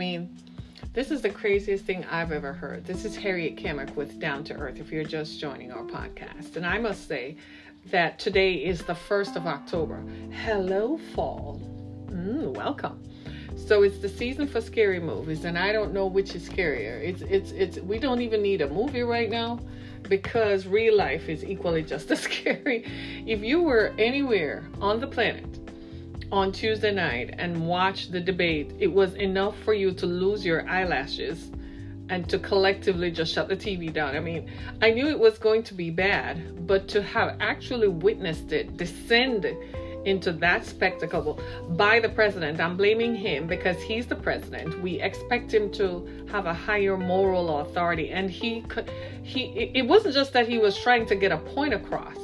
mean, this is the craziest thing I've ever heard. This is Harriet Kimmick with Down to Earth, if you're just joining our podcast. And I must say that today is the 1st of October. Hello, fall. Mm, welcome. So it's the season for scary movies, and I don't know which is scarier. It's it's it's we don't even need a movie right now because real life is equally just as scary. If you were anywhere on the planet on Tuesday night and watched the debate, it was enough for you to lose your eyelashes and to collectively just shut the TV down. I mean, I knew it was going to be bad, but to have actually witnessed it descend into that spectacle by the president. I'm blaming him because he's the president. We expect him to have a higher moral authority, and he could. He. It wasn't just that he was trying to get a point across.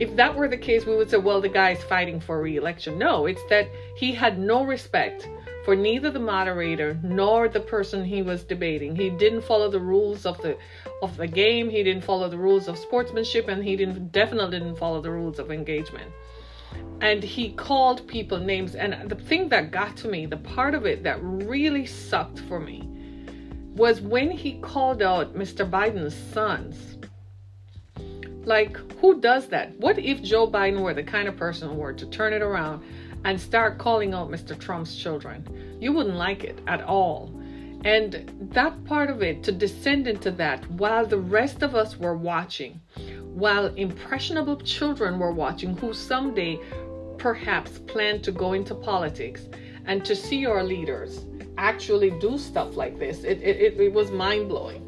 If that were the case, we would say, well, the guy's fighting for re-election. No, it's that he had no respect for neither the moderator nor the person he was debating. He didn't follow the rules of the of the game. He didn't follow the rules of sportsmanship, and he didn't definitely didn't follow the rules of engagement and he called people names and the thing that got to me the part of it that really sucked for me was when he called out mr biden's sons like who does that? What if joe biden were the kind of person who were to turn it around and start calling out mr trump's children? You wouldn't like it at all. And that part of it to descend into that while the rest of us were watching while impressionable children were watching who someday perhaps plan to go into politics and to see our leaders actually do stuff like this it, it, it was mind-blowing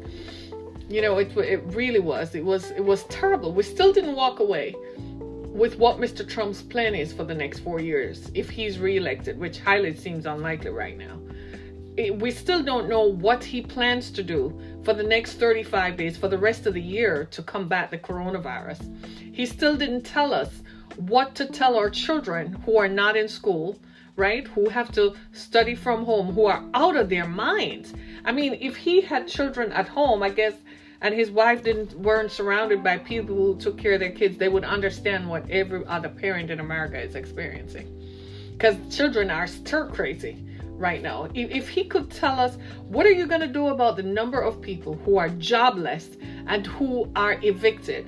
you know it, it really was it was it was terrible we still didn't walk away with what mr trump's plan is for the next four years if he's reelected which highly seems unlikely right now it, we still don't know what he plans to do for the next 35 days for the rest of the year to combat the coronavirus he still didn't tell us what to tell our children who are not in school, right? Who have to study from home, who are out of their minds. I mean, if he had children at home, I guess, and his wife didn't weren't surrounded by people who took care of their kids, they would understand what every other parent in America is experiencing. Because children are stir crazy right now. If, he could tell us, what are you going to do about the number of people who are jobless and who are evicted?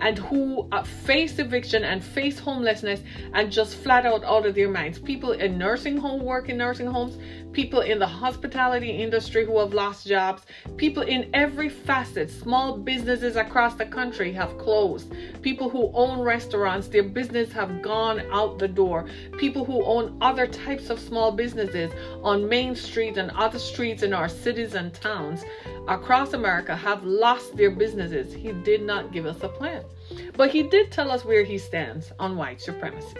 and who uh, face eviction and face homelessness and just flat out out of their minds. People in nursing home work in nursing homes, people in the hospitality industry who have lost jobs, people in every facet, small businesses across the country have closed. People who own restaurants, their business have gone out the door. People who own other types of small businesses on Main Street and other streets in our cities and towns across America have lost their businesses. He did not give us a plan. But he did tell us where he stands on white supremacy.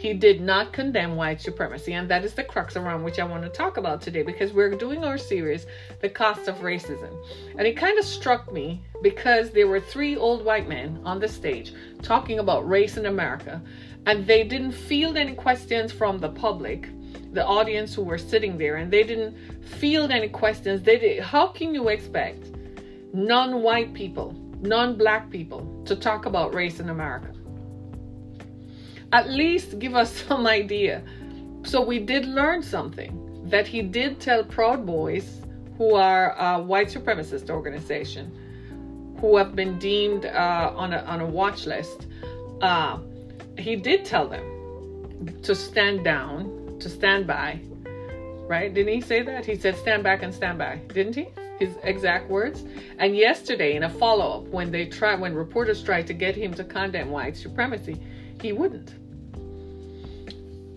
He did not condemn white supremacy, and that is the crux around which I want to talk about today because we're doing our series, The Cost of Racism. And it kind of struck me because there were three old white men on the stage talking about race in America, and they didn't field any questions from the public the audience who were sitting there and they didn't field any questions they did how can you expect non-white people non-black people to talk about race in america at least give us some idea so we did learn something that he did tell proud boys who are a white supremacist organization who have been deemed uh, on, a, on a watch list uh, he did tell them to stand down to stand by. Right? Didn't he say that? He said, stand back and stand by. Didn't he? His exact words. And yesterday, in a follow up, when they tried, when reporters tried to get him to condemn white supremacy, he wouldn't.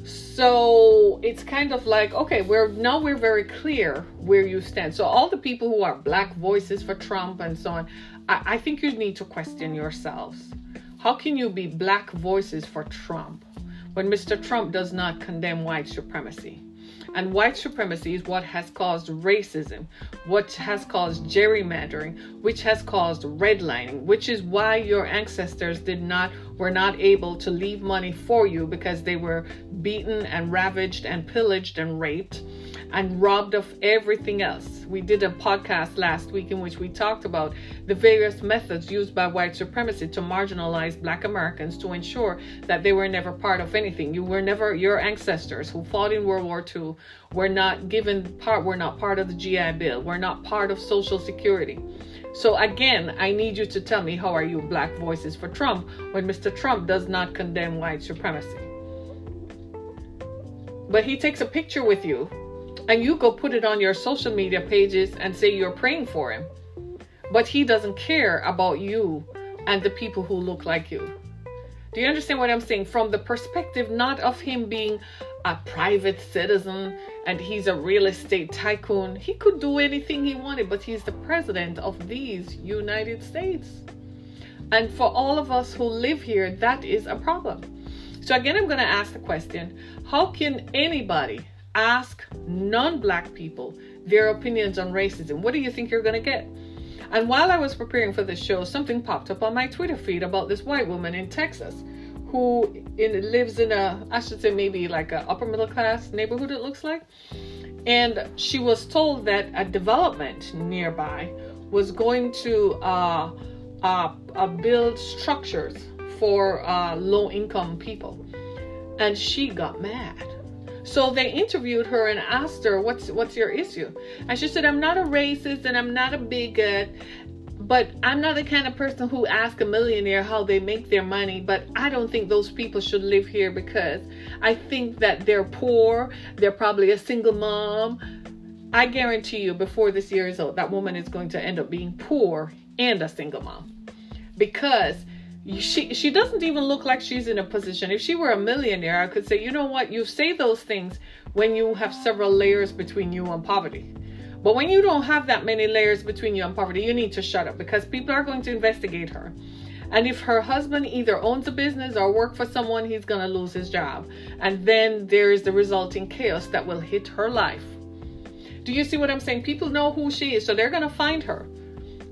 So it's kind of like, okay, we're now we're very clear where you stand. So all the people who are black voices for Trump and so on, I, I think you need to question yourselves. How can you be black voices for Trump? when Mr. Trump does not condemn white supremacy. And white supremacy is what has caused racism, what has caused gerrymandering, which has caused redlining, which is why your ancestors did not were not able to leave money for you because they were beaten and ravaged and pillaged and raped and robbed of everything else. We did a podcast last week in which we talked about the various methods used by white supremacy to marginalize black Americans to ensure that they were never part of anything. You were never your ancestors who fought in World War II were not given part were not part of the GI Bill, were not part of Social Security. So again, I need you to tell me how are you black voices for Trump when Mr. Trump does not condemn white supremacy. But he takes a picture with you and you go put it on your social media pages and say you're praying for him. But he doesn't care about you and the people who look like you. Do you understand what I'm saying? From the perspective not of him being a private citizen and he's a real estate tycoon. He could do anything he wanted, but he's the president of these United States. And for all of us who live here, that is a problem. So, again, I'm going to ask the question how can anybody ask non black people their opinions on racism. What do you think you're going to get? And while I was preparing for the show, something popped up on my Twitter feed about this white woman in Texas who in, lives in a, I should say, maybe like a upper middle class neighborhood, it looks like. And she was told that a development nearby was going to uh, uh, uh, build structures for uh, low income people. And she got mad so they interviewed her and asked her, "What's what's your issue?" And she said, "I'm not a racist and I'm not a bigot, but I'm not the kind of person who asks a millionaire how they make their money. But I don't think those people should live here because I think that they're poor. They're probably a single mom. I guarantee you, before this year is out, that woman is going to end up being poor and a single mom because." she she doesn't even look like she's in a position if she were a millionaire i could say you know what you say those things when you have several layers between you and poverty but when you don't have that many layers between you and poverty you need to shut up because people are going to investigate her. And if her husband either owns a business or work for someone he's going to lose his job. And then there is the resulting chaos that will hit her life. Do you see what i'm saying? People know who she is so they're going to find her.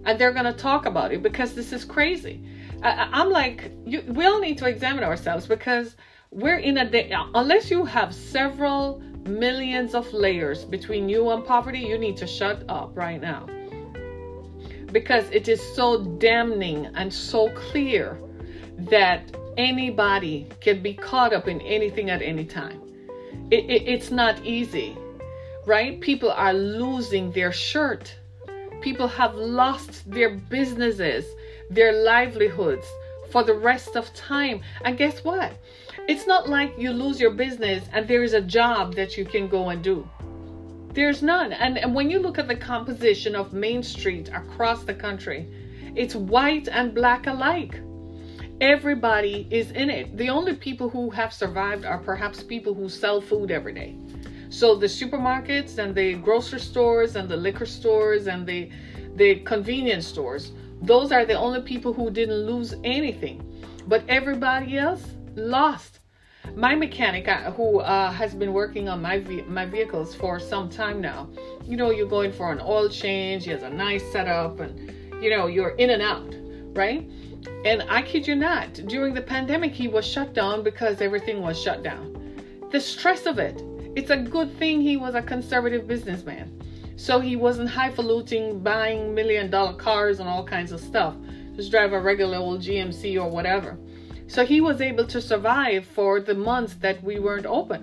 And they're going to talk about it because this is crazy. I, am like, you, we all need to examine ourselves because we're in a day, unless you have several millions of layers between you and poverty, you need to shut up right now. Because it is so damning and so clear that anybody can be caught up in anything at any time. It, it, it's not easy, right? People are losing their shirt. People have lost their businesses their livelihoods for the rest of time. And guess what? It's not like you lose your business and there is a job that you can go and do. There's none. And, and when you look at the composition of Main Street across the country, it's white and black alike. Everybody is in it. The only people who have survived are perhaps people who sell food every day. So the supermarkets and the grocery stores and the liquor stores and the the convenience stores those are the only people who didn't lose anything, but everybody else lost. My mechanic, uh, who uh, has been working on my ve- my vehicles for some time now, you know, you're going for an oil change. He has a nice setup, and you know, you're in and out, right? And I kid you not, during the pandemic, he was shut down because everything was shut down. The stress of it. It's a good thing he was a conservative businessman so he wasn't highfalutin buying million dollar cars and all kinds of stuff. Just drive a regular old GMC or whatever. So he was able to survive for the months that we weren't open.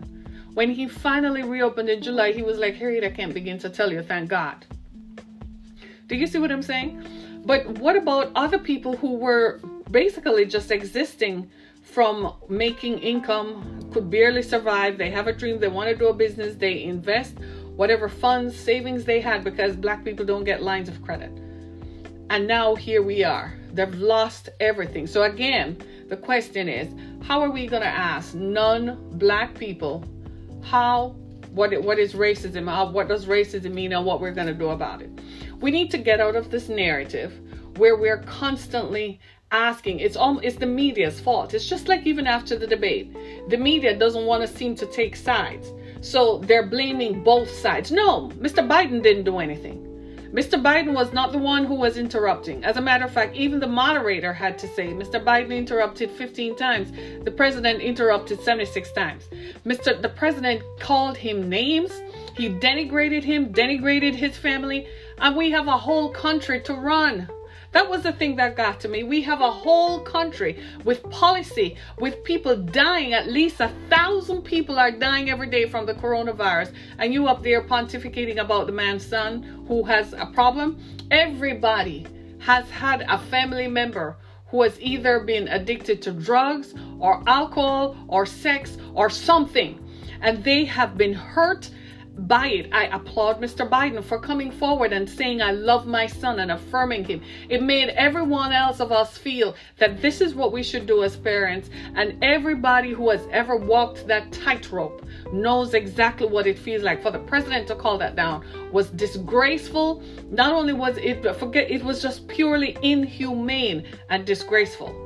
When he finally reopened in July, he was like, Harriet, I can't begin to tell you, thank God. Do you see what I'm saying? But what about other people who were basically just existing from making income, could barely survive? They have a dream, they want to do a business, they invest whatever funds, savings they had because black people don't get lines of credit. And now here we are. They've lost everything. So again, the question is, how are we going to ask non-black people how what what is racism? How, what does racism mean and what we're going to do about it? We need to get out of this narrative where we're constantly asking it's all it's the media's fault it's just like even after the debate the media doesn't want to seem to take sides so they're blaming both sides. No, Mr. Biden didn't do anything. Mr. Biden was not the one who was interrupting. As a matter of fact, even the moderator had to say, Mr. Biden interrupted 15 times. The president interrupted 76 times. Mr. The president called him names. He denigrated him, denigrated his family, and we have a whole country to run. That was the thing that got to me. We have a whole country with policy, with people dying. At least a thousand people are dying every day from the coronavirus. And you up there pontificating about the man's son who has a problem. Everybody has had a family member who has either been addicted to drugs or alcohol or sex or something. And they have been hurt by it. I applaud Mr. Biden for coming forward and saying, I love my son and affirming him. It made everyone else of us feel that this is what we should do as parents. And everybody who has ever walked that tightrope knows exactly what it feels like. For the president to call that down was disgraceful. Not only was it, forget, it was just purely inhumane and disgraceful.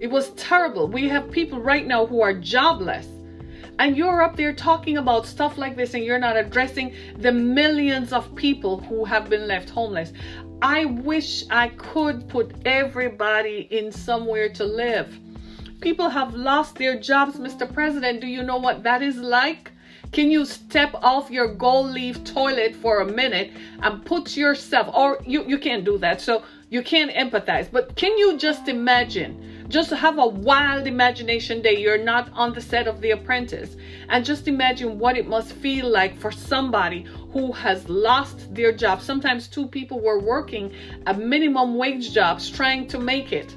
It was terrible. We have people right now who are jobless and you're up there talking about stuff like this and you're not addressing the millions of people who have been left homeless. I wish I could put everybody in somewhere to live. People have lost their jobs, Mr. President. Do you know what that is like? Can you step off your gold leaf toilet for a minute and put yourself, or you, you can't do that, so you can't empathize, but can you just imagine? Just have a wild imagination day. You're not on the set of The Apprentice. And just imagine what it must feel like for somebody who has lost their job. Sometimes two people were working at minimum wage jobs trying to make it.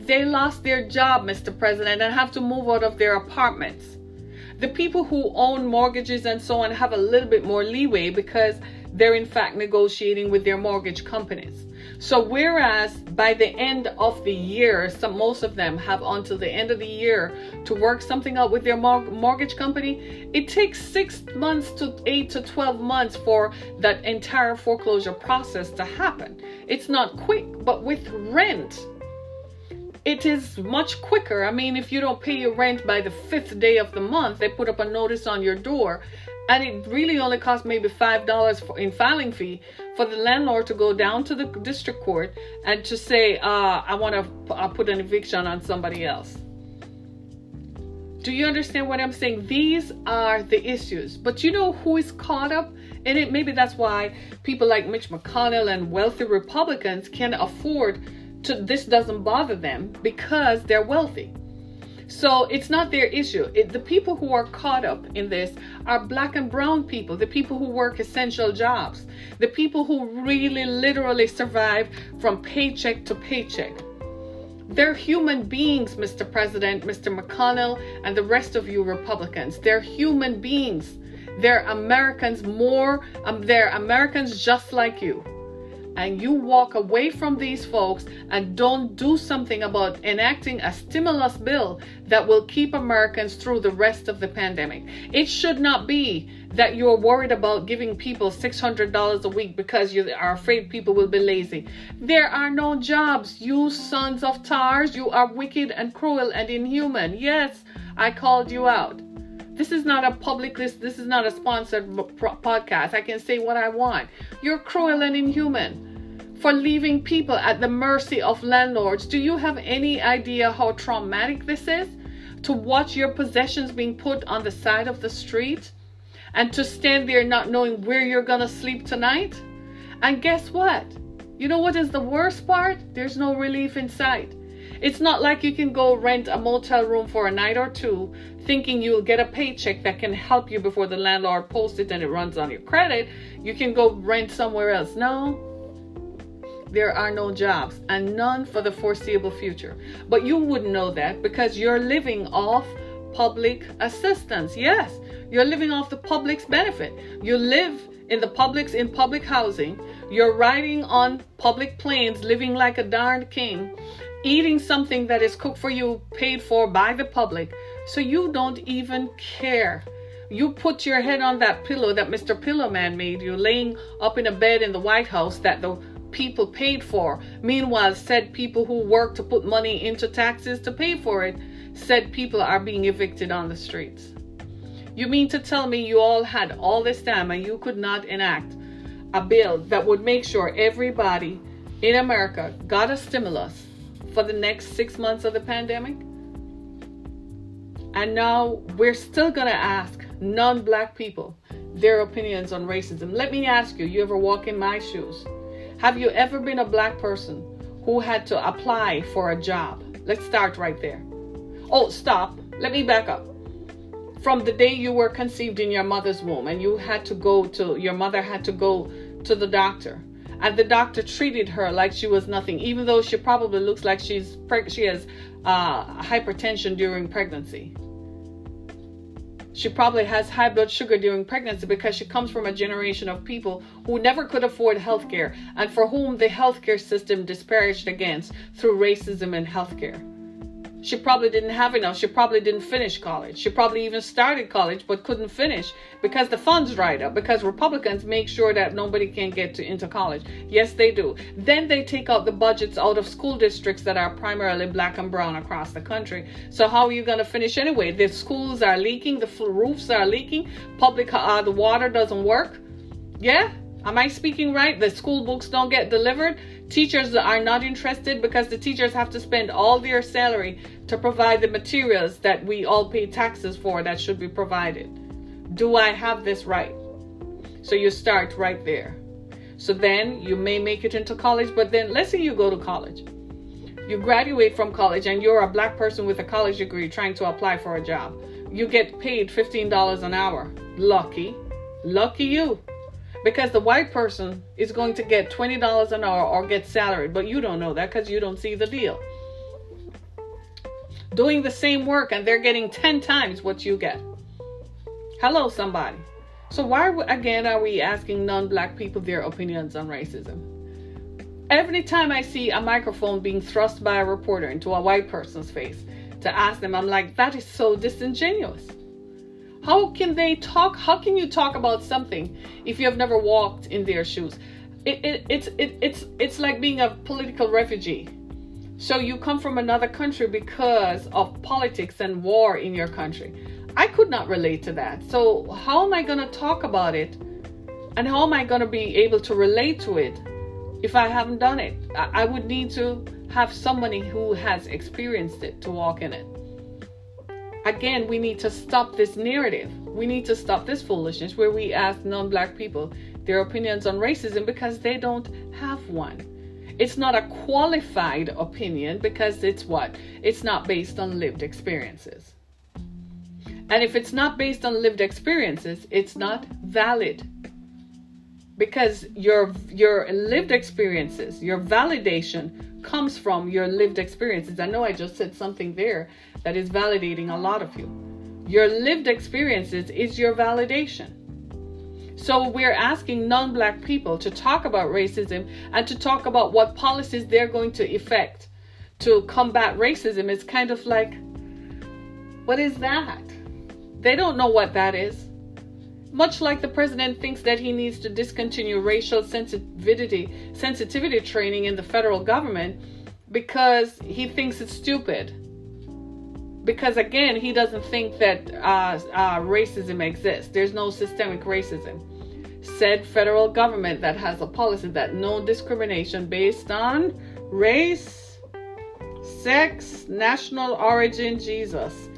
They lost their job, Mr. President, and have to move out of their apartments. The people who own mortgages and so on have a little bit more leeway because they're in fact negotiating with their mortgage companies. So whereas by the end of the year, some most of them have until the end of the year to work something out with their mortgage company, it takes six months to eight to 12 months for that entire foreclosure process to happen. It's not quick, but with rent, it is much quicker. I mean, if you don't pay your rent by the fifth day of the month, they put up a notice on your door and it really only costs maybe five dollars in filing fee for the landlord to go down to the district court and to say uh, i want to put an eviction on somebody else. Do you understand what i'm saying? These are the issues. But you know who is caught up in it? Maybe that's why people like mitch mcconnell and wealthy republicans can afford to this doesn't bother them because they're wealthy so it's not their issue. It, the people who are caught up in this are black and brown people, the people who work essential jobs, the people who really literally survive from paycheck to paycheck. They're human beings, Mr. President, Mr. McConnell, and the rest of you Republicans. They're human beings. They're Americans more, um, they're Americans just like you and you walk away from these folks and don't do something about enacting a stimulus bill that will keep Americans through the rest of the pandemic. It should not be that you're worried about giving people $600 a week because you are afraid people will be lazy. There are no jobs. You sons of tars, you are wicked and cruel and inhuman. Yes, I called you out. This is not a public list. This is not a sponsored podcast. I can say what I want. You're cruel and inhuman for leaving people at the mercy of landlords. Do you have any idea how traumatic this is? To watch your possessions being put on the side of the street and to stand there not knowing where you're to sleep tonight? And guess what? You know what is the worst part? There's no relief in sight. It's not like you can go rent a motel room for a night or two, thinking you'll get a paycheck that can help you before the landlord posts it and it runs on your credit. You can go rent somewhere else. No, there are no jobs and none for the foreseeable future. But you wouldn't know that because you're living off public assistance. Yes, you're living off the public's benefit. You live in the public's in public housing. You're riding on public planes, living like a darned king eating something that is cooked for you, paid for by the public, so you don't even care. You put your head on that pillow that Mr. Pillowman made you, laying up in a bed in the White House that the people paid for. Meanwhile, said people who work to put money into taxes to pay for it, said people are being evicted on the streets. You mean to tell me you all had all this time and you could not enact a bill that would make sure everybody in America got a stimulus for the next six months of the pandemic. And now we're still going to ask non black people their opinions on racism. Let me ask you you ever walk in my shoes? Have you ever been a black person who had to apply for a job? Let's start right there. Oh, stop. Let me back up. From the day you were conceived in your mother's womb and you had to go to, your mother had to go to the doctor and the doctor treated her like she was nothing, even though she probably looks like she's she has uh, hypertension during pregnancy. She probably has high blood sugar during pregnancy because she comes from a generation of people who never could afford health care and for whom the healthcare system disparaged against through racism in healthcare. She probably didn't have enough. She probably didn't finish college. She probably even started college but couldn't finish because the funds dried up. Because Republicans make sure that nobody can get to, into college. Yes, they do. Then they take out the budgets out of school districts that are primarily black and brown across the country. So how are you going to finish anyway? The schools are leaking. The roofs are leaking. Public, uh, the water doesn't work. Yeah, Am I speaking right? The school books don't get delivered. Teachers are not interested because the teachers have to spend all their salary to provide the materials that we all pay taxes for that should be provided. Do I have this right? So you start right there. So then you may make it into college, but then let's say you go to college. You graduate from college and you're a black person with a college degree trying to apply for a job. You get paid $15 an hour. Lucky. Lucky you because the white person is going to get $20 an hour or get salaried, but you don't know that because you don't see the deal. Doing the same work and they're getting 10 times what you get. Hello, somebody. So, why again are we asking non black people their opinions on racism? Every time I see a microphone being thrust by a reporter into a white person's face to ask them, I'm like, that is so disingenuous. How can they talk? How can you talk about something if you have never walked in their shoes? It, it, it's it, it's it's like being a political refugee. So you come from another country because of politics and war in your country. I could not relate to that. So how am I going to talk about it? And how am I going to be able to relate to it if I haven't done it? I would need to have somebody who has experienced it to walk in it again, we need to stop this narrative. We need to stop this foolishness where we ask non black people their opinions on racism because they don't have one. It's not a qualified opinion because it's what? It's not based on lived experiences. And if it's not based on lived experiences, it's not valid. Because your your lived experiences, your validation comes from your lived experiences. I know I just said something there that is validating a lot of you. Your lived experiences is your validation. So we're asking non black people to talk about racism and to talk about what policies they're going to effect to combat racism. It's kind of like, what is that? They don't know what that is. Much like the president thinks that he needs to discontinue racial sensitivity sensitivity training in the federal government because he thinks it's stupid because again, he doesn't think that uh, uh, racism exists. There's no systemic racism. Said federal government that has a policy that no discrimination based on race, sex, national origin, Jesus.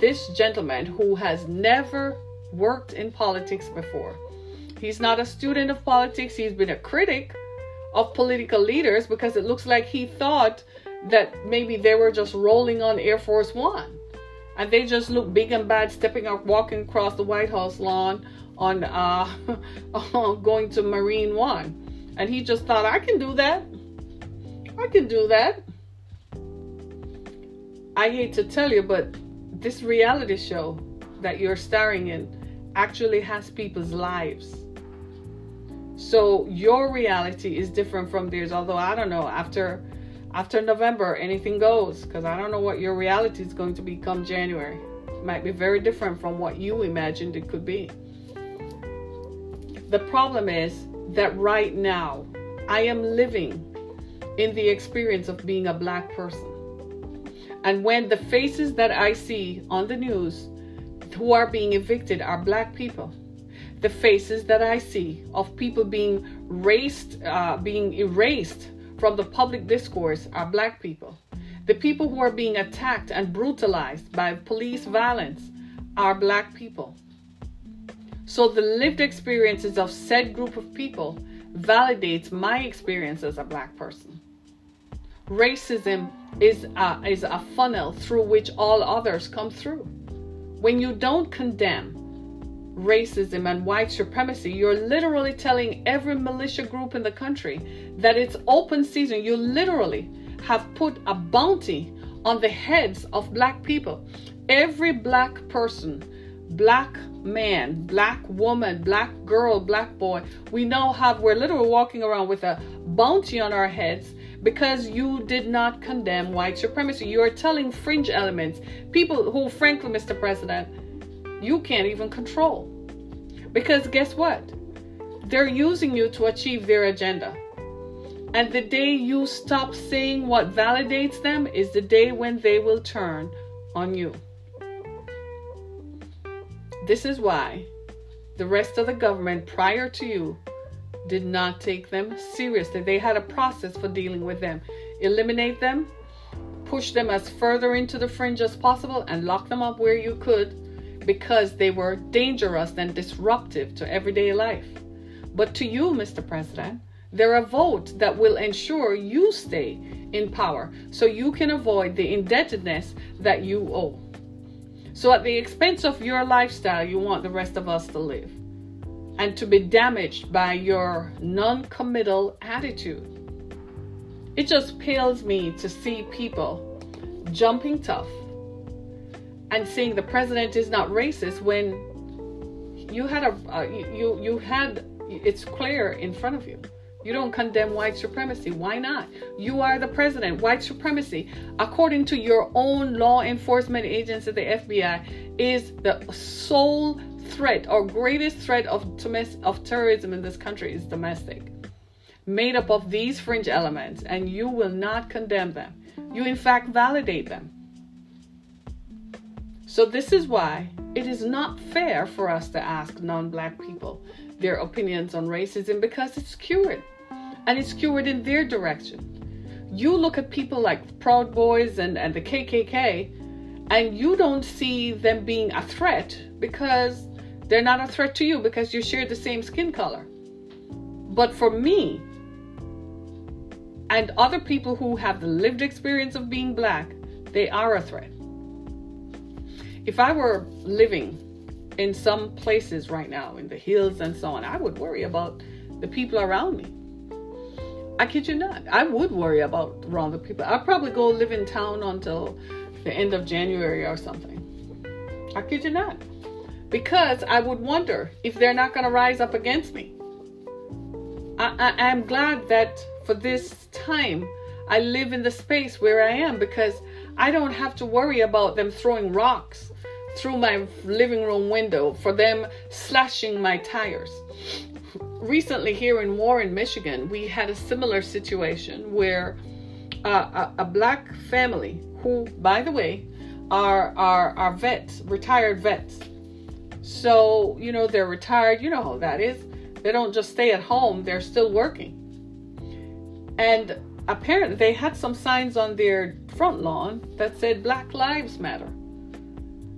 This gentleman who has never worked in politics before. He's not a student of politics, he's been a critic of political leaders because it looks like he thought that maybe they were just rolling on Air Force One. And they just look big and bad stepping up, walking across the White House lawn on uh, going to Marine One. And he just thought, I can do that. I can do that. I hate to tell you, but this reality show that you're starring in actually has people's lives. So your reality is different from theirs. Although I don't know, after after November, anything goes because I don't know what your reality is going to be come January. It might be very different from what you imagined it could be. The problem is that right now, I am living in the experience of being a black person. And when the faces that I see on the news who are being evicted are black people, the faces that I see of people being erased, uh, being erased from the public discourse are black people. The people who are being attacked and brutalized by police violence are black people. So the lived experiences of said group of people validates my experience as a black person. Racism is a, is a funnel through which all others come through. When you don't condemn racism and white supremacy, you're literally telling every militia group in the country that it's open season. You literally have put a bounty on the heads of black people. Every black person, black man, black woman, black girl, black boy, we now have, we're literally walking around with a bounty on our heads because you did not condemn white supremacy. You are telling fringe elements, people who, frankly, Mr. President, you can't even control. Because guess what? They're using you to achieve their agenda. And the day you stop saying what validates them is the day when they will turn on you. This is why the rest of the government prior to you did not take them seriously. They had a process for dealing with them. Eliminate them, push them as further into the fringe as possible, and lock them up where you could because they were dangerous and disruptive to everyday life. But to you, Mr. President, they're a vote that will ensure you stay in power so you can avoid the indebtedness that you owe. So, at the expense of your lifestyle, you want the rest of us to live and to be damaged by your non committal attitude. It just pails me to see people jumping tough and saying the president is not racist when you had a uh, you you had it's clear in front of you. You don't condemn white supremacy. Why not? You are the president. White supremacy, according to your own law enforcement agency, the FBI, is the sole threat or greatest threat of, of terrorism in this country is domestic. Made up of these fringe elements, and you will not condemn them. You, in fact, validate them. So, this is why it is not fair for us to ask non black people their opinions on racism because it's skewed and it's skewed in their direction. You look at people like Proud Boys and, and the KKK, and you don't see them being a threat because they're not a threat to you because you share the same skin color. But for me, and other people who have the lived experience of being black, they are a threat. If I were living in some places right now, in the hills and so on, I would worry about the people around me. I kid you not. I would worry about around the people. I'd probably go live in town until the end of January or something. I kid you not. Because I would wonder if they're not going to rise up against me. I, I, I'm glad that for this time I live in the space where I am because I don't have to worry about them throwing rocks through my living room window for them slashing my tires. Recently, here in Warren, Michigan, we had a similar situation where uh, a, a, black family, who, by the way, are, are, are vets, retired vets. So, you know, they're retired, you know how that is. They don't just stay at home, they're still working. And apparently, they had some signs on their front lawn that said Black Lives Matter.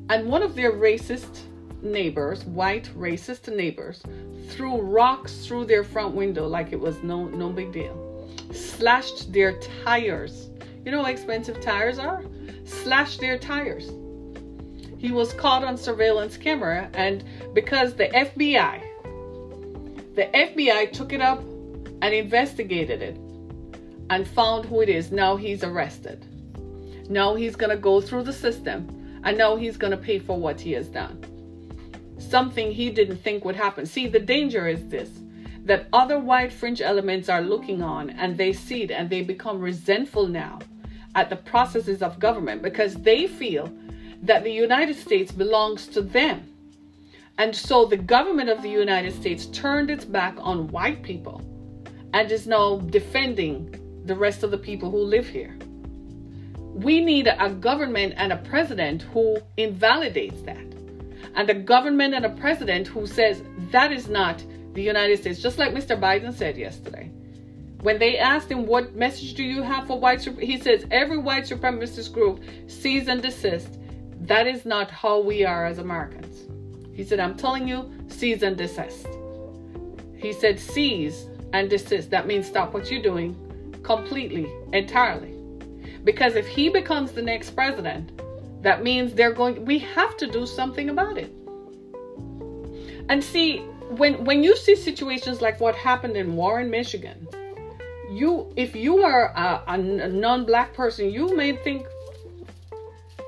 And one of their racist neighbors, white racist neighbors, threw rocks through their front window like it was no no big deal. Slashed their tires. You know how expensive tires are? Slashed their tires. He was caught on surveillance camera and because the FBI the FBI took it up and investigated it and found who it is. Now he's arrested. Now he's going to go through the system I know he's going to pay for what he has done. Something he didn't think would happen. See, the danger is this that other white fringe elements are looking on and they see it and they become resentful now at the processes of government because they feel that the United States belongs to them. And so the government of the United States turned its back on white people and is now defending the rest of the people who live here we need a government and a president who invalidates that. and a government and a president who says that is not the United States, just like Mr. Biden said yesterday. When they asked him, What message do you have for white? He says, Every white supremacist group cease and desist. That is not how we are as Americans. He said, I'm telling you, cease and desist. He said, Cease and desist. That means stop what you're doing completely, entirely. Because if he becomes the next president, that means they're going we have to do something about it. And see, when when you see situations like what happened in Warren, Michigan, you if you are a, a non-black person, you may think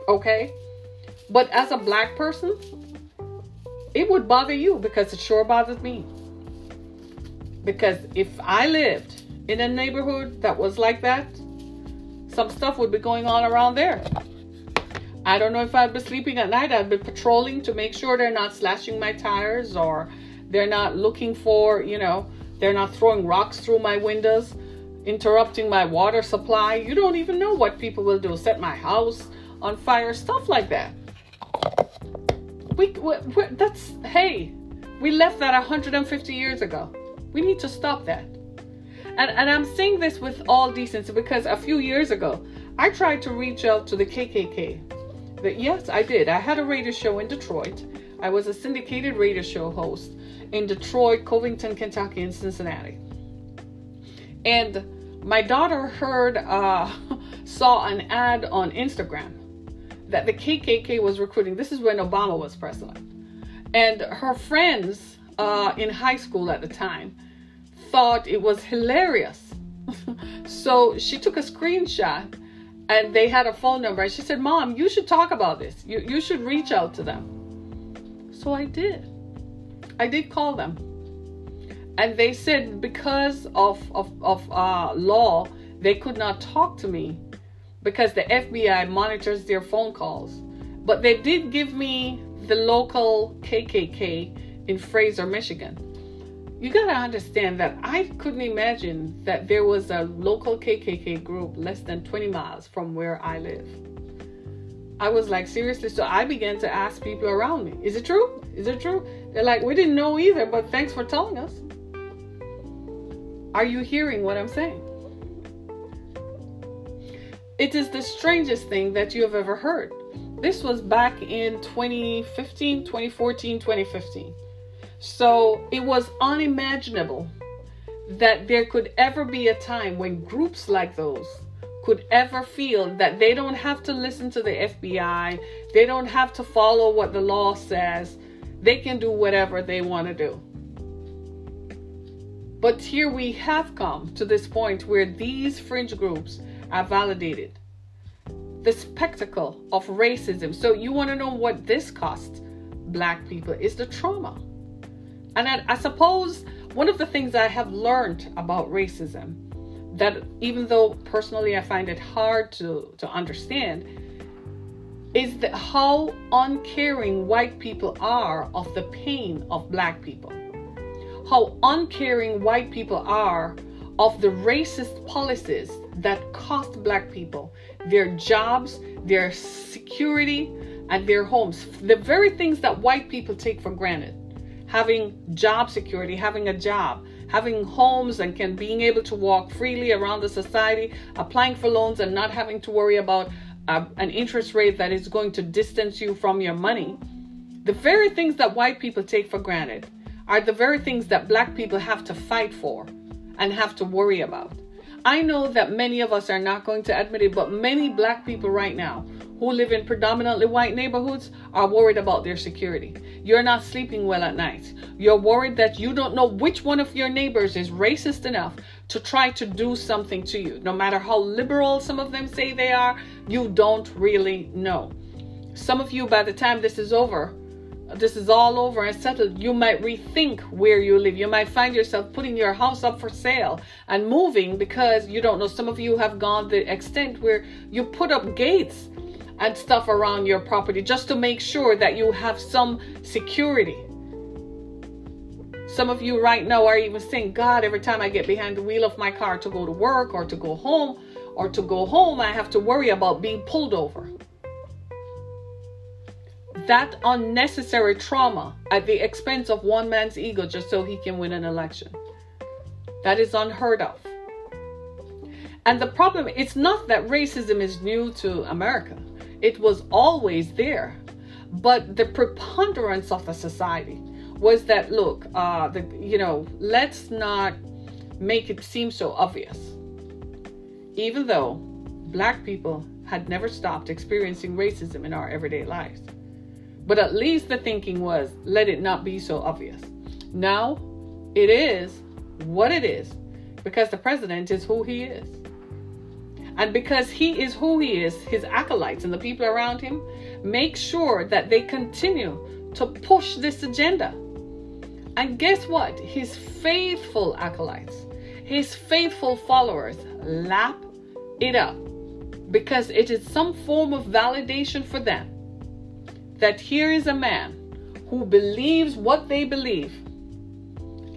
okay, but as a black person, it would bother you because it sure bothers me. Because if I lived in a neighborhood that was like that, some stuff would be going on around there. I don't know if I'd be sleeping at night. I'd be patrolling to make sure they're not slashing my tires or they're not looking for, you know, they're not throwing rocks through my windows, interrupting my water supply. You don't even know what people will do. Set my house on fire, stuff like that. We, we that's hey, we left that 150 years ago. We need to stop that. And and I'm saying this with all decency because a few years ago I tried to reach out to the KKK. That yes, I did. I had a radio show in Detroit. I was a syndicated radio show host in Detroit, Covington, Kentucky, and Cincinnati. And my daughter heard, uh, saw an ad on Instagram that the KKK was recruiting. This is when Obama was president. And her friends uh, in high school at the time thought it was hilarious. so she took a screenshot and they had a phone number. And she said, Mom, you should talk about this. You, you should reach out to them. So I did. I did call them. And they said because of, of, of uh, law, they could not talk to me because the FBI monitors their phone calls. But they did give me the local KKK in Fraser, Michigan. You gotta understand that I couldn't imagine that there was a local KKK group less than 20 miles from where I live. I was like, seriously? So I began to ask people around me, is it true? Is it true? They're like, we didn't know either, but thanks for telling us. Are you hearing what I'm saying? It is the strangest thing that you have ever heard. This was back in 2015, 2014, 2015. So it was unimaginable that there could ever be a time when groups like those could ever feel that they don't have to listen to the FBI, they don't have to follow what the law says, they can do whatever they want to do. But here we have come to this point where these fringe groups are validated. The spectacle of racism. So, you want to know what this cost black people is the trauma. And I, I suppose one of the things I have learned about racism that even though personally I find it hard to, to understand, is that how uncaring white people are of the pain of black people. How uncaring white people are of the racist policies that cost black people their jobs, their security, and their homes. The very things that white people take for granted. Having job security, having a job, having homes and can being able to walk freely around the society, applying for loans and not having to worry about uh, an interest rate that is going to distance you from your money. The very things that white people take for granted are the very things that black people have to fight for and have to worry about. I know that many of us are not going to admit it, but many black people right now who live in predominantly white neighborhoods are worried about their security. You're not sleeping well at night. You're worried that you don't know which one of your neighbors is racist enough to try to do something to you. No matter how liberal some of them say they are, you don't really know. Some of you, by the time this is over, this is all over and settled, you might rethink where you live. You might find yourself putting your house up for sale and moving because you don't know. Some of you have gone the extent where you put up gates and stuff around your property just to make sure that you have some security. Some of you right now are even saying, God, every time I get behind the wheel of my car to go to work or to go home or to go home, I have to worry about being pulled over. That unnecessary trauma at the expense of one man's ego just so he can win an election. That is unheard of. And the problem, it's not that racism is new to America, it was always there. But the preponderance of the society was that look, uh, the, you know, let's not make it seem so obvious. Even though black people had never stopped experiencing racism in our everyday lives. But at least the thinking was let it not be so obvious. Now it is what it is because the president is who he is. And because he is who he is, his acolytes and the people around him make sure that they continue to push this agenda. And guess what? His faithful acolytes, his faithful followers lap it up because it is some form of validation for them that here is a man who believes what they believe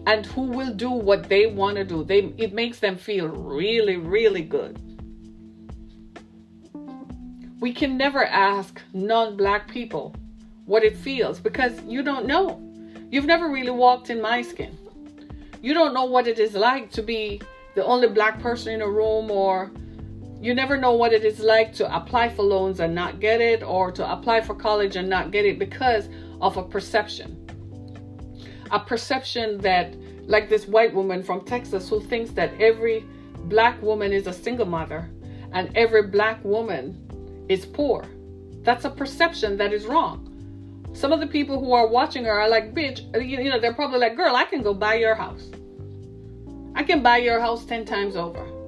and who will do what they want to do. They, it makes them feel really, really good. We can never ask non black people what it feels because you don't know. You've never really walked in my skin. You don't know what it is like to be the only black person in a room or you never know what it is like to apply for loans and not get it, or to apply for college and not get it because of a perception. A perception that, like this white woman from Texas who thinks that every black woman is a single mother and every black woman is poor. That's a perception that is wrong. Some of the people who are watching her are like, bitch, you know, they're probably like, girl, I can go buy your house. I can buy your house 10 times over.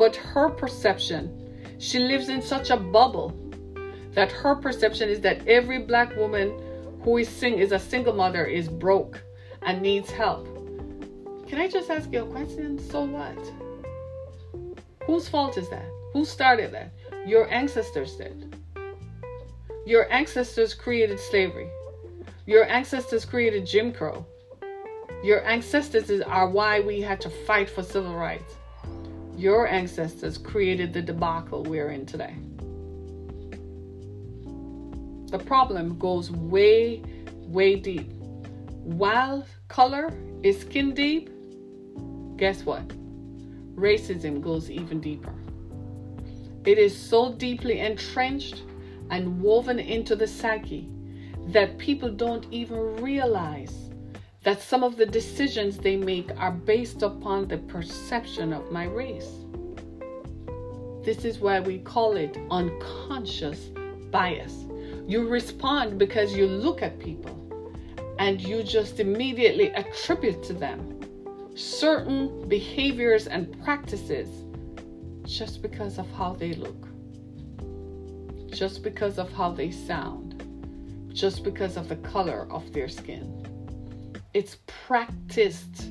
But her perception, she lives in such a bubble that her perception is that every black woman who is sing is a single mother is broke and needs help. Can I just ask you a question? So what? Whose fault is that? Who started that? Your ancestors did. Your ancestors created slavery. Your ancestors created Jim Crow. Your ancestors are why we had to fight for civil rights. Your ancestors created the debacle we're in today. The problem goes way, way deep. While color is skin deep, guess what? Racism goes even deeper. It is so deeply entrenched and woven into the psyche that people don't even realize that some of the decisions they make are based upon the perception of my race. This is why we call it unconscious bias. You respond because you look at people and you just immediately attribute to them certain behaviors and practices just because of how they look, just because of how they sound, just because of the color of their skin. It's practiced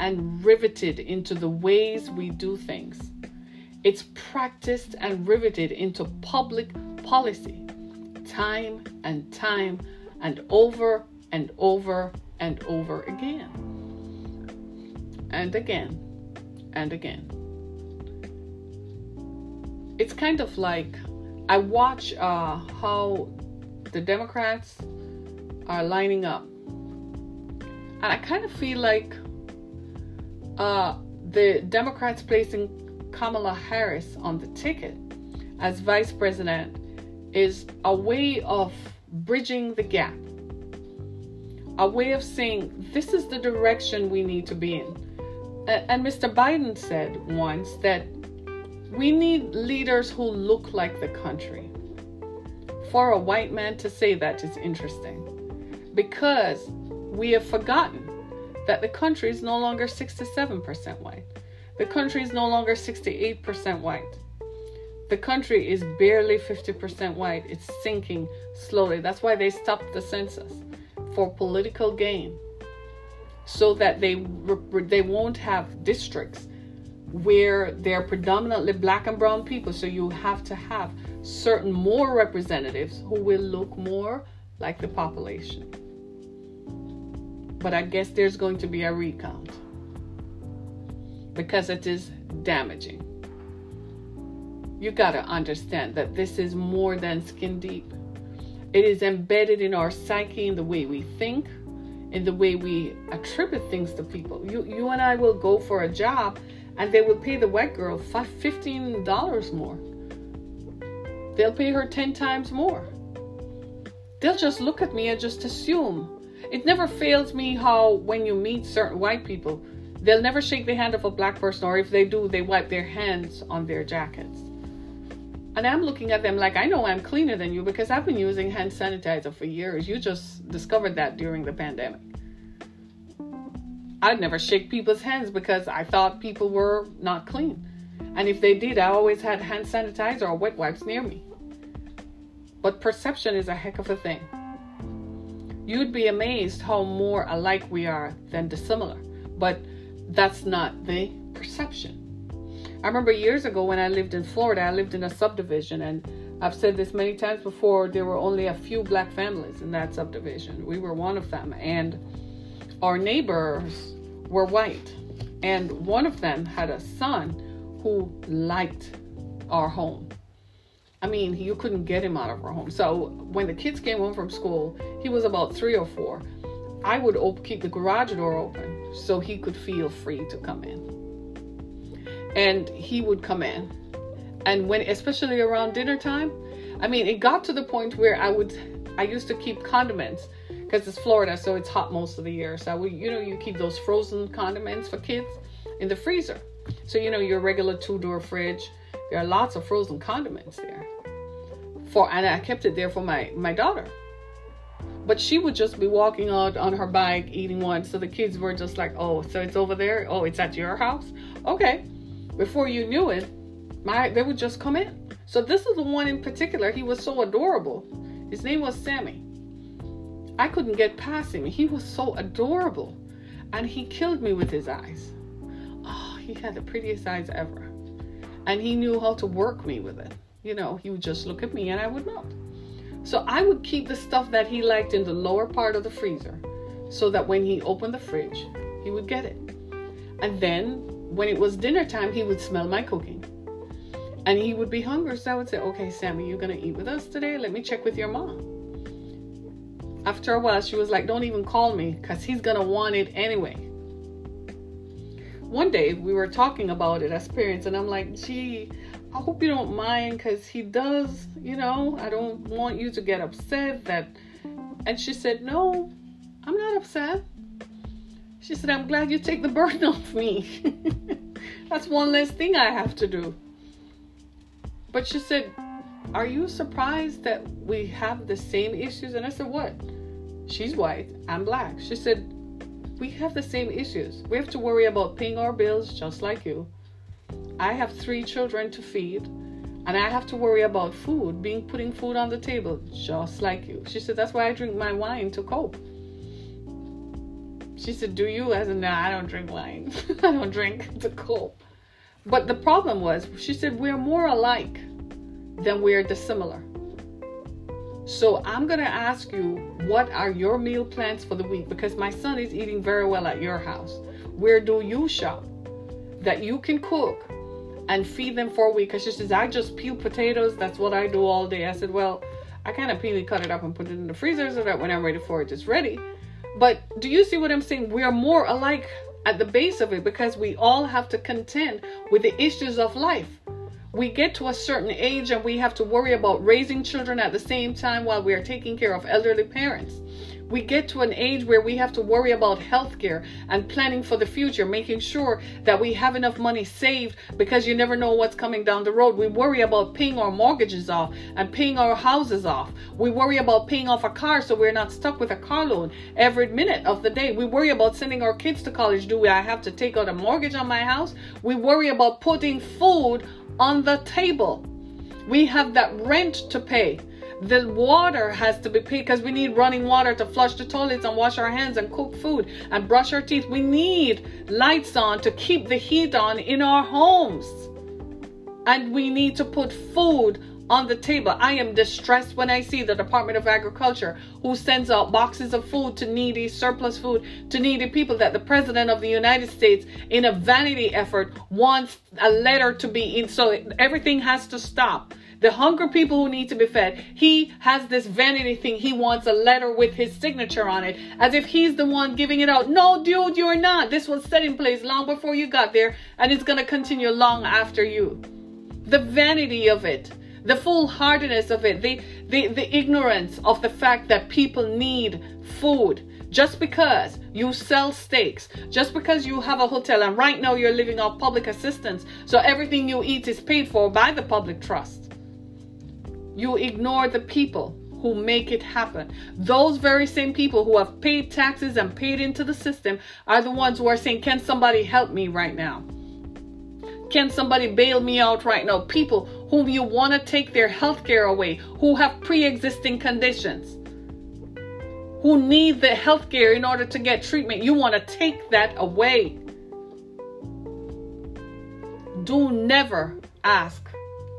and riveted into the ways we do things. It's practiced and riveted into public policy time and time and over and over and over again. And again and again. It's kind of like I watch uh, how the Democrats are lining up and I kind of feel like uh, the Democrats placing Kamala Harris on the ticket as vice president is a way of bridging the gap, a way of saying this is the direction we need to be in. And Mr. Biden said once that we need leaders who look like the country. For a white man to say that is interesting because we have forgotten that the country is no longer 67% white. The country is no longer 68% white. The country is barely 50% white. It's sinking slowly. That's why they stopped the census for political gain so that they they won't have districts where they're predominantly black and brown people so you have to have certain more representatives who will look more like the population but I guess there's going to be a recount because it is damaging. You got to understand that this is more than skin deep. It is embedded in our psyche, in the way we think, in the way we attribute things to people. You, you and I will go for a job and they will pay the white girl $15 more. They'll pay her 10 times more. They'll just look at me and just assume. It never fails me how, when you meet certain white people, they'll never shake the hand of a black person, or if they do, they wipe their hands on their jackets. And I'm looking at them like I know I'm cleaner than you because I've been using hand sanitizer for years. You just discovered that during the pandemic. I'd never shake people's hands because I thought people were not clean. And if they did, I always had hand sanitizer or wet wipes near me. But perception is a heck of a thing. You'd be amazed how more alike we are than dissimilar. But that's not the perception. I remember years ago when I lived in Florida, I lived in a subdivision, and I've said this many times before there were only a few black families in that subdivision. We were one of them, and our neighbors were white. And one of them had a son who liked our home. I mean, you couldn't get him out of our home. So when the kids came home from school, he was about three or four. I would op- keep the garage door open so he could feel free to come in. And he would come in. And when, especially around dinner time, I mean, it got to the point where I would, I used to keep condiments because it's Florida, so it's hot most of the year. So we, you know, you keep those frozen condiments for kids in the freezer. So you know, your regular two-door fridge, there are lots of frozen condiments there. For and I kept it there for my my daughter. But she would just be walking out on her bike eating one. So the kids were just like, "Oh, so it's over there? Oh, it's at your house? Okay." Before you knew it, my they would just come in. So this is the one in particular. He was so adorable. His name was Sammy. I couldn't get past him. He was so adorable. And he killed me with his eyes. Oh, he had the prettiest eyes ever. And he knew how to work me with it. You know, he would just look at me and I would melt. So I would keep the stuff that he liked in the lower part of the freezer so that when he opened the fridge, he would get it. And then when it was dinner time, he would smell my cooking. And he would be hungry. So I would say, okay, Sammy, you're to eat with us today? Let me check with your mom after a while, she was like, Don't even call me because he's to want it anyway. One day we were talking about it as parents, and I'm like, Gee, I hope you don't mind because he does, you know, I don't want you to get upset that. And she said, No, I'm not upset. She said, I'm glad you take the burden off me. That's one less thing I have to do. But she said, Are you surprised that we have the same issues? And I said, What? She's white, I'm black. She said, We have the same issues. We have to worry about paying our bills just like you. I have three children to feed, and I have to worry about food, being putting food on the table just like you. She said, That's why I drink my wine to cope. She said, Do you? I said, No, I don't drink wine. I don't drink to cope. But the problem was, she said, We're more alike than we're dissimilar. So I'm going to ask you, what are your meal plans for the week? Because my son is eating very well at your house. Where do you shop that you can cook and feed them for a week? Because she says, I just peel potatoes. That's what I do all day. I said, well, I kind of peel it, cut it up, and put it in the freezer so that when I'm ready for it, it's ready. But do you see what I'm saying? We are more alike at the base of it because we all have to contend with the issues of life we get to a certain age and we have to worry about raising children at the same time while we are taking care of elderly parents. We get to an age where we have to worry about healthcare and planning for the future, making sure that we have enough money saved because you never know what's coming down the road. We worry about paying our mortgages off and paying our houses off. We worry about paying off a car so we're not stuck with a car loan every minute of the day. We worry about sending our kids to college. Do I have to take out a mortgage on my house? We worry about putting food on the table. We have that rent to pay. The water has to be paid because we need running water to flush the toilets and wash our hands and cook food and brush our teeth. We need lights on to keep the heat on in our homes. And we need to put food on the table. I am distressed when I see the Department of Agriculture who sends out boxes of food to needy, surplus food to needy people that the President of the United States, in a vanity effort, wants a letter to be in. So everything has to stop. The hungry people who need to be fed. He has this vanity thing. He wants a letter with his signature on it as if he's the one giving it out. No, dude, you're not. This was set in place long before you got there and it's going to continue long after you. The vanity of it, the foolhardiness of it, the, the, the ignorance of the fact that people need food just because you sell steaks, just because you have a hotel and right now you're living off public assistance, so everything you eat is paid for by the public trust, you ignore the people who make it happen. Those very same people who have paid taxes and paid into the system are the ones who are saying, Can somebody help me right now? Can somebody bail me out right now? People whom you want to take their health care away, who have pre existing conditions who need the health care in order to get treatment. You want to take that away. Do never ask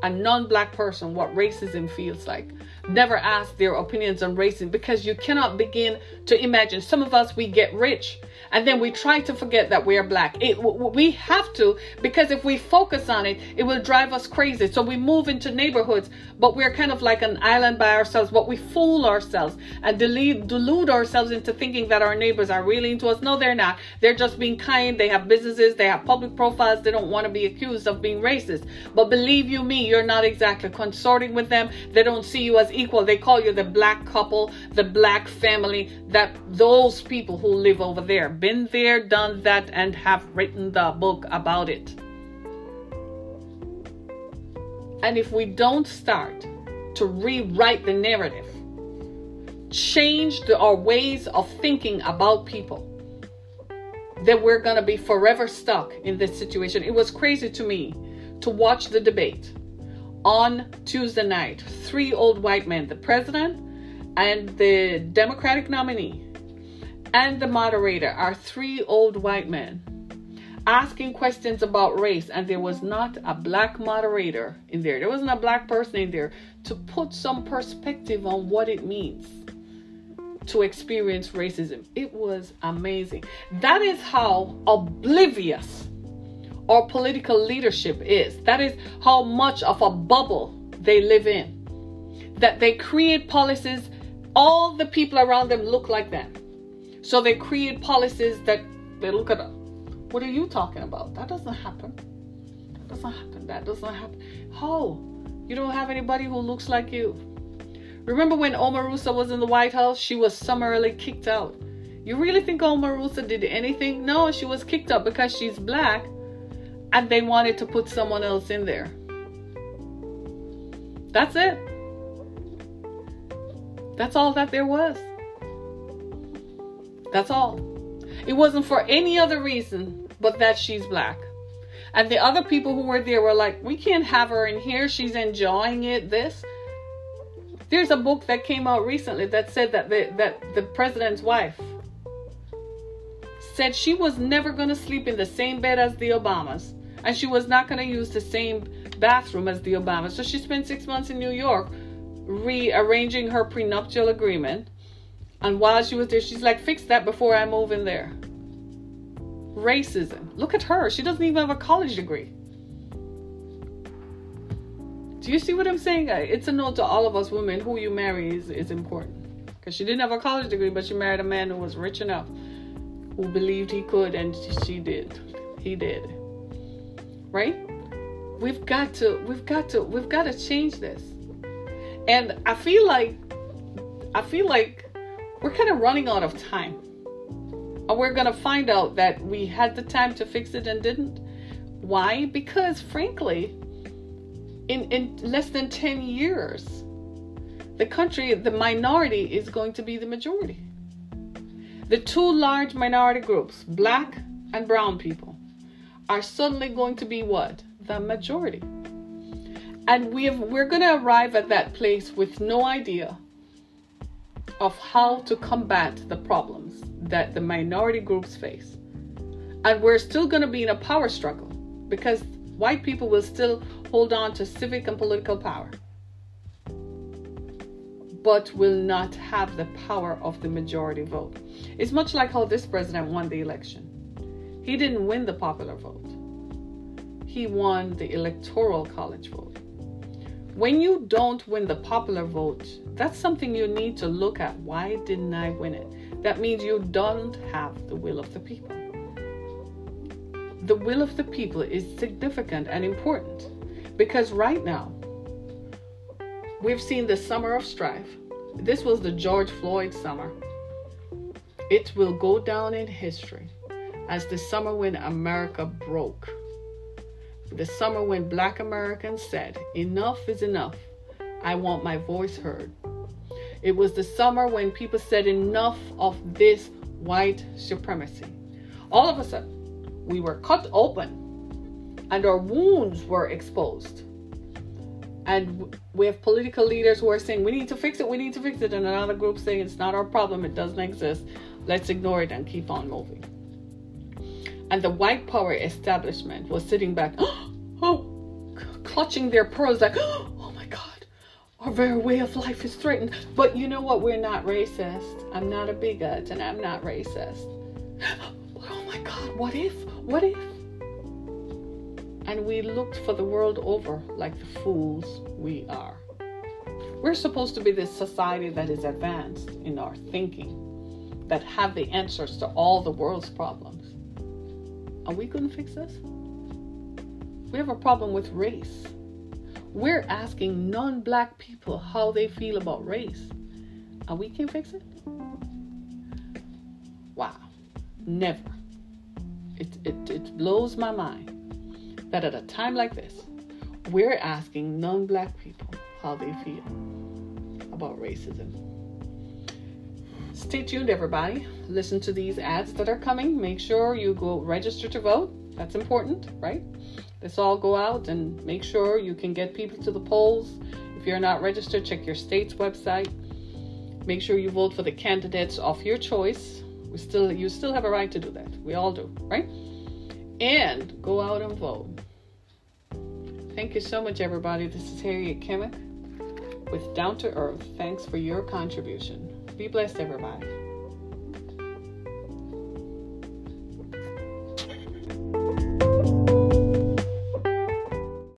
a non black person what racism feels like never ask their opinions on racism because you cannot begin to imagine. Some of us, we get rich and then we try to forget that we are black. It, we have to because if we focus on it, it will drive us crazy. So we move into neighborhoods, but we're kind of like an island by ourselves, but we fool ourselves and delude, delude ourselves into thinking that our neighbors are really into us. No, they're not. They're just being kind. They have businesses, they have public profiles. They don't want to be accused of being racist. But believe you me, you're not exactly consorting with them. They don't see you as equal. They call you the black couple, the black family, that those people who live over there. Been there, done that, and have written the book about it. And if we don't start to rewrite the narrative, change the, our ways of thinking about people, then we're going to be forever stuck in this situation. It was crazy to me to watch the debate on Tuesday night, three old white men, the president and the Democratic nominee and the moderator are three old white men asking questions about race, and there was not a black moderator in there. There wasn't a black person in there to put some perspective on what it means to experience racism. It was amazing. That is how oblivious our political leadership is. That is how much of a bubble they live in. That they create policies, all the people around them look like them. So they create policies that they look at. What are you talking about? That doesn't happen. That doesn't happen. That doesn't happen. How? You don't have anybody who looks like you. Remember when Omarosa was in the White House? She was summarily kicked out. You really think Omarosa did anything? No, she was kicked out because she's black and they wanted to put someone else in there. That's it. That's all that there was. That's all. It wasn't for any other reason but that she's black. And the other people who were there were like, we can't have her in here. She's enjoying it. This. There's a book that came out recently that said that the, that the president's wife said she was never going to sleep in the same bed as the Obamas and she was not going to use the same bathroom as the Obamas. So she spent six months in New York rearranging her prenuptial agreement. And while she was there, she's like, fix that before I move in there. Racism. Look at her. She doesn't even have a college degree. Do you see what I'm saying? It's a note to all of us women who you marry is, is important. Because she didn't have a college degree, but she married a man who was rich enough, who believed he could, and she did. He did right? We've got to, we've got to, we've got to change this. And I feel like, I feel like we're kind of running out of time. And we're going to find out that we had the time to fix it and didn't. Why? Because frankly, in, in less than 10 years, the country, the minority is going to be the majority. The two large minority groups, black and brown people, are suddenly going to be what? The majority. And we have, we're going to arrive at that place with no idea of how to combat the problems that the minority groups face. And we're still going to be in a power struggle because white people will still hold on to civic and political power, but will not have the power of the majority vote. It's much like how this president won the election. He didn't win the popular vote, he won the electoral college vote. When you don't win the popular vote, that's something you need to look at. Why didn't I win it? That means you don't have the will of the people. The will of the people is significant and important because right now, we've seen the summer of strife. This was the George Floyd summer. It will go down in history as the summer when America broke. The summer when black Americans said, Enough is enough. I want my voice heard. It was the summer when people said, Enough of this white supremacy. All of a sudden, we were cut open and our wounds were exposed. And we have political leaders who are saying, We need to fix it, we need to fix it. And another group saying, It's not our problem, it doesn't exist. Let's ignore it and keep on moving. And the white power establishment was sitting back, oh, clutching their pearls, like, oh my God, our very way of life is threatened. But you know what? We're not racist. I'm not a bigot and I'm not racist. Oh my God, what if? What if? And we looked for the world over like the fools we are. We're supposed to be this society that is advanced in our thinking, that have the answers to all the world's problems. Are we going to fix this? We have a problem with race. We're asking non black people how they feel about race, and we can't fix it? Wow, never. It, it, it blows my mind that at a time like this, we're asking non black people how they feel about racism. Stay tuned, everybody. Listen to these ads that are coming. Make sure you go register to vote. That's important, right? Let's all go out and make sure you can get people to the polls. If you're not registered, check your state's website. Make sure you vote for the candidates of your choice. We still, you still have a right to do that. We all do, right? And go out and vote. Thank you so much, everybody. This is Harriet Kimmick with Down to Earth. Thanks for your contribution. Be blessed, everybody.